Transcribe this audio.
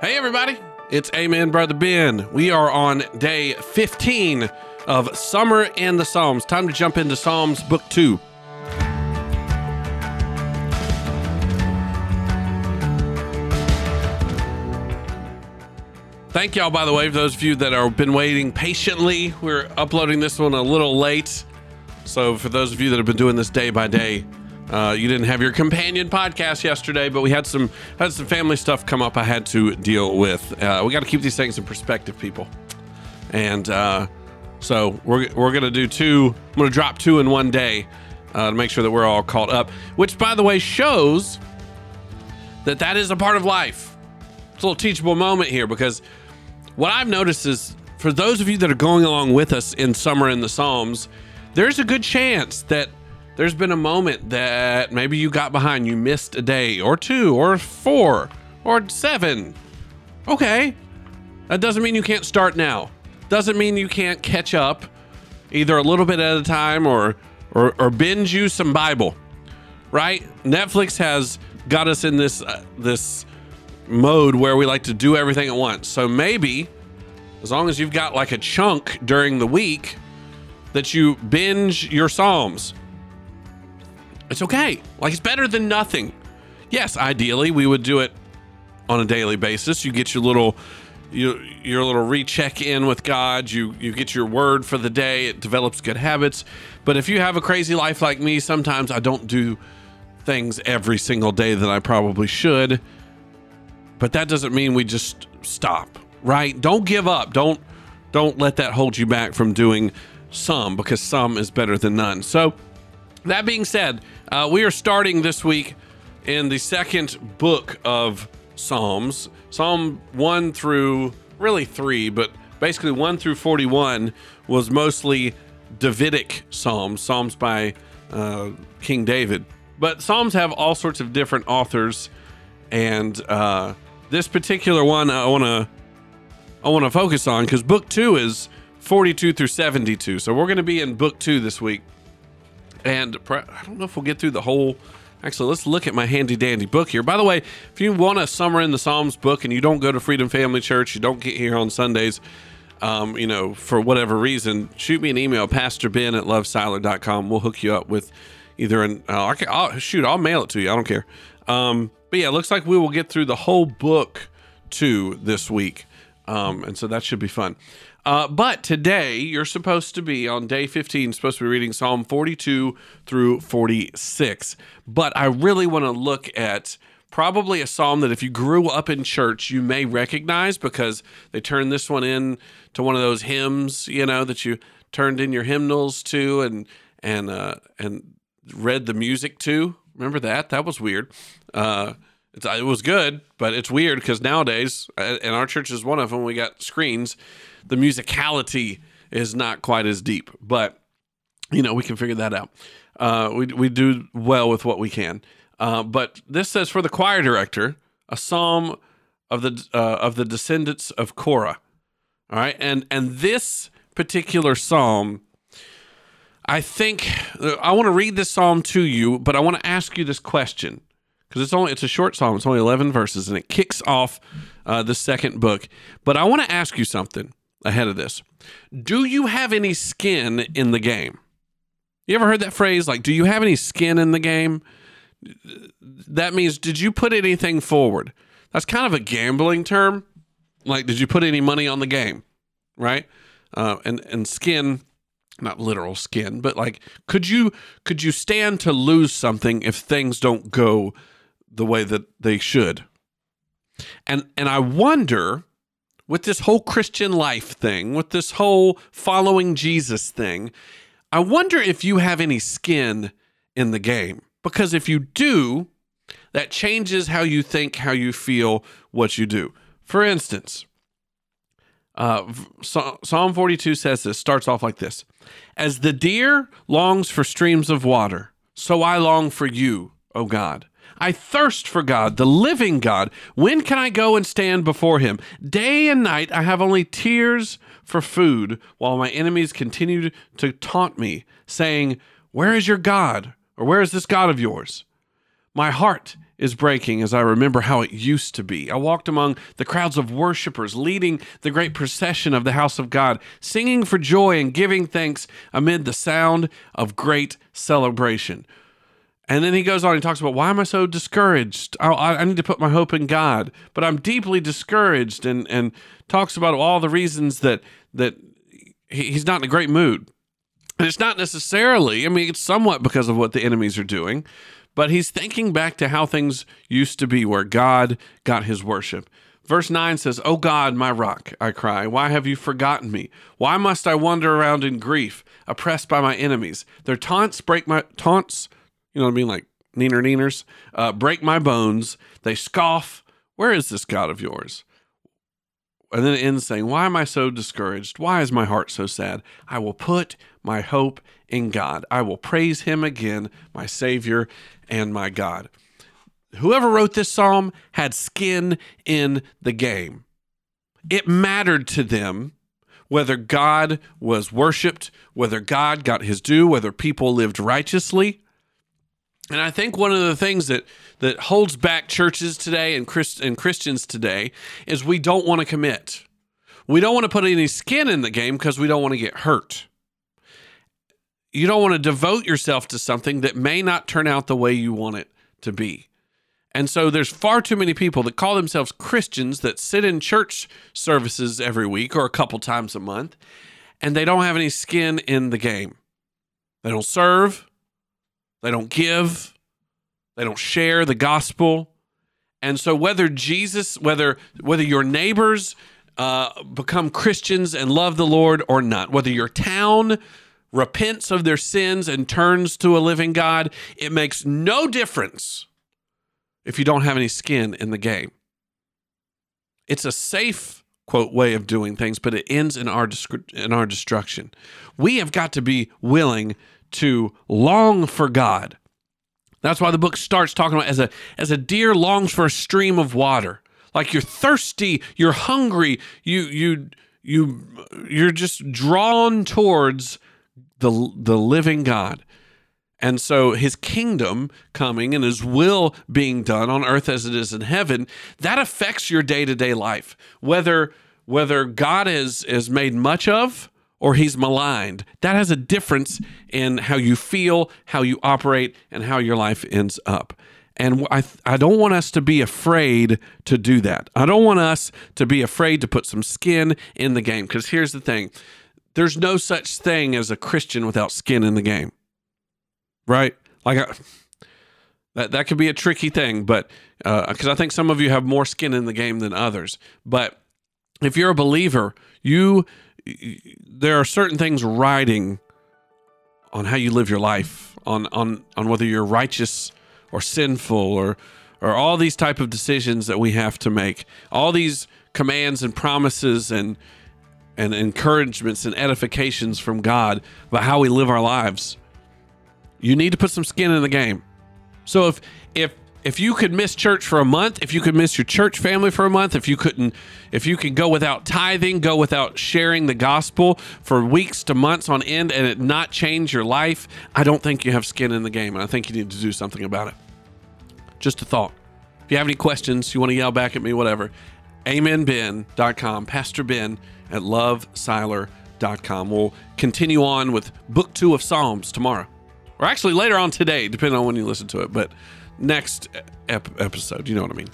Hey, everybody. It's Amen, Brother Ben. We are on day 15 of Summer in the Psalms. Time to jump into Psalms Book 2. Thank y'all, by the way, for those of you that have been waiting patiently. We're uploading this one a little late. So, for those of you that have been doing this day by day, uh, you didn't have your companion podcast yesterday, but we had some had some family stuff come up. I had to deal with. Uh, we got to keep these things in perspective, people. And uh, so we're we're gonna do two. I'm gonna drop two in one day uh, to make sure that we're all caught up. Which, by the way, shows that that is a part of life. It's a little teachable moment here because what I've noticed is for those of you that are going along with us in summer in the Psalms, there's a good chance that there's been a moment that maybe you got behind, you missed a day or two or four or seven. Okay. That doesn't mean you can't start now. Doesn't mean you can't catch up either a little bit at a time or or, or binge you some Bible. Right? Netflix has got us in this uh, this mode where we like to do everything at once. So maybe as long as you've got like a chunk during the week that you binge your psalms it's okay. Like it's better than nothing. Yes, ideally we would do it on a daily basis. You get your little you, your little recheck in with God. You you get your word for the day. It develops good habits. But if you have a crazy life like me, sometimes I don't do things every single day that I probably should. But that doesn't mean we just stop, right? Don't give up. Don't don't let that hold you back from doing some because some is better than none. So that being said, uh, we are starting this week in the second book of Psalms, Psalm 1 through really 3, but basically 1 through 41 was mostly Davidic Psalms, Psalms by uh, King David. But Psalms have all sorts of different authors, and uh, this particular one I want to I want to focus on because book two is 42 through 72. So we're going to be in book two this week. And I don't know if we'll get through the whole. Actually, let's look at my handy dandy book here. By the way, if you want a Summer in the Psalms book and you don't go to Freedom Family Church, you don't get here on Sundays, um, you know, for whatever reason, shoot me an email, Pastor Ben at lovesiler.com. We'll hook you up with either an, uh, I'll, shoot, I'll mail it to you. I don't care. Um, but yeah, it looks like we will get through the whole book too this week. Um, and so that should be fun. Uh, but today you're supposed to be on day 15, supposed to be reading Psalm 42 through 46. But I really want to look at probably a psalm that if you grew up in church, you may recognize because they turned this one in to one of those hymns, you know, that you turned in your hymnals to and and uh, and read the music to. Remember that? That was weird. Uh, it was good, but it's weird because nowadays, uh, and our church is one of them, we got screens the musicality is not quite as deep, but you know we can figure that out. Uh, we we do well with what we can. Uh, but this says for the choir director, a psalm of the uh, of the descendants of Korah. All right, and and this particular psalm, I think I want to read this psalm to you, but I want to ask you this question because it's only it's a short psalm. It's only eleven verses, and it kicks off uh, the second book. But I want to ask you something ahead of this. Do you have any skin in the game? You ever heard that phrase? Like, do you have any skin in the game? That means, did you put anything forward? That's kind of a gambling term. Like, did you put any money on the game? Right? Uh, and and skin, not literal skin, but like, could you could you stand to lose something if things don't go the way that they should? And and I wonder with this whole Christian life thing, with this whole following Jesus thing, I wonder if you have any skin in the game. Because if you do, that changes how you think, how you feel, what you do. For instance, uh, Psalm 42 says this, starts off like this As the deer longs for streams of water, so I long for you, O God. I thirst for God, the living God. When can I go and stand before him? Day and night I have only tears for food, while my enemies continue to taunt me, saying, Where is your God? Or where is this God of yours? My heart is breaking as I remember how it used to be. I walked among the crowds of worshipers, leading the great procession of the house of God, singing for joy and giving thanks amid the sound of great celebration. And then he goes on and he talks about why am I so discouraged? I, I, need to put my hope in God, but I'm deeply discouraged, and and talks about all the reasons that that he's not in a great mood. And it's not necessarily, I mean, it's somewhat because of what the enemies are doing, but he's thinking back to how things used to be where God got his worship. Verse 9 says, "O God, my rock, I cry, why have you forgotten me? Why must I wander around in grief, oppressed by my enemies? Their taunts break my taunts, you know what I mean, like neener neeners, uh, break my bones. They scoff, Where is this God of yours? And then it ends saying, Why am I so discouraged? Why is my heart so sad? I will put my hope in God. I will praise him again, my Savior and my God. Whoever wrote this psalm had skin in the game. It mattered to them whether God was worshiped, whether God got his due, whether people lived righteously. And I think one of the things that that holds back churches today and, Christ, and Christians today is we don't want to commit. We don't want to put any skin in the game because we don't want to get hurt. You don't want to devote yourself to something that may not turn out the way you want it to be. And so there's far too many people that call themselves Christians that sit in church services every week or a couple times a month, and they don't have any skin in the game. They don't serve, they don't give, they don't share the gospel. And so whether Jesus, whether whether your neighbors uh, become Christians and love the Lord or not, whether your town repents of their sins and turns to a living God, it makes no difference if you don't have any skin in the game. It's a safe quote way of doing things, but it ends in our in our destruction. We have got to be willing to long for God. That's why the book starts talking about as a as a deer longs for a stream of water. Like you're thirsty, you're hungry, you you you you're just drawn towards the the living God. And so his kingdom coming and his will being done on earth as it is in heaven, that affects your day-to-day life. Whether whether God is is made much of or he's maligned. That has a difference in how you feel, how you operate, and how your life ends up. And I, I don't want us to be afraid to do that. I don't want us to be afraid to put some skin in the game. Because here's the thing there's no such thing as a Christian without skin in the game, right? Like, I, that, that could be a tricky thing, but because uh, I think some of you have more skin in the game than others. But if you're a believer, you there are certain things riding on how you live your life, on on on whether you're righteous or sinful or or all these type of decisions that we have to make. All these commands and promises and and encouragements and edifications from God about how we live our lives. You need to put some skin in the game. So if if if you could miss church for a month, if you could miss your church family for a month, if you couldn't, if you can go without tithing, go without sharing the gospel for weeks to months on end and it not change your life, I don't think you have skin in the game. And I think you need to do something about it. Just a thought. If you have any questions, you want to yell back at me, whatever, amenben.com, Pastor Ben at lovesiler.com. We'll continue on with book two of Psalms tomorrow, or actually later on today, depending on when you listen to it. But next ep- episode. You know what I mean?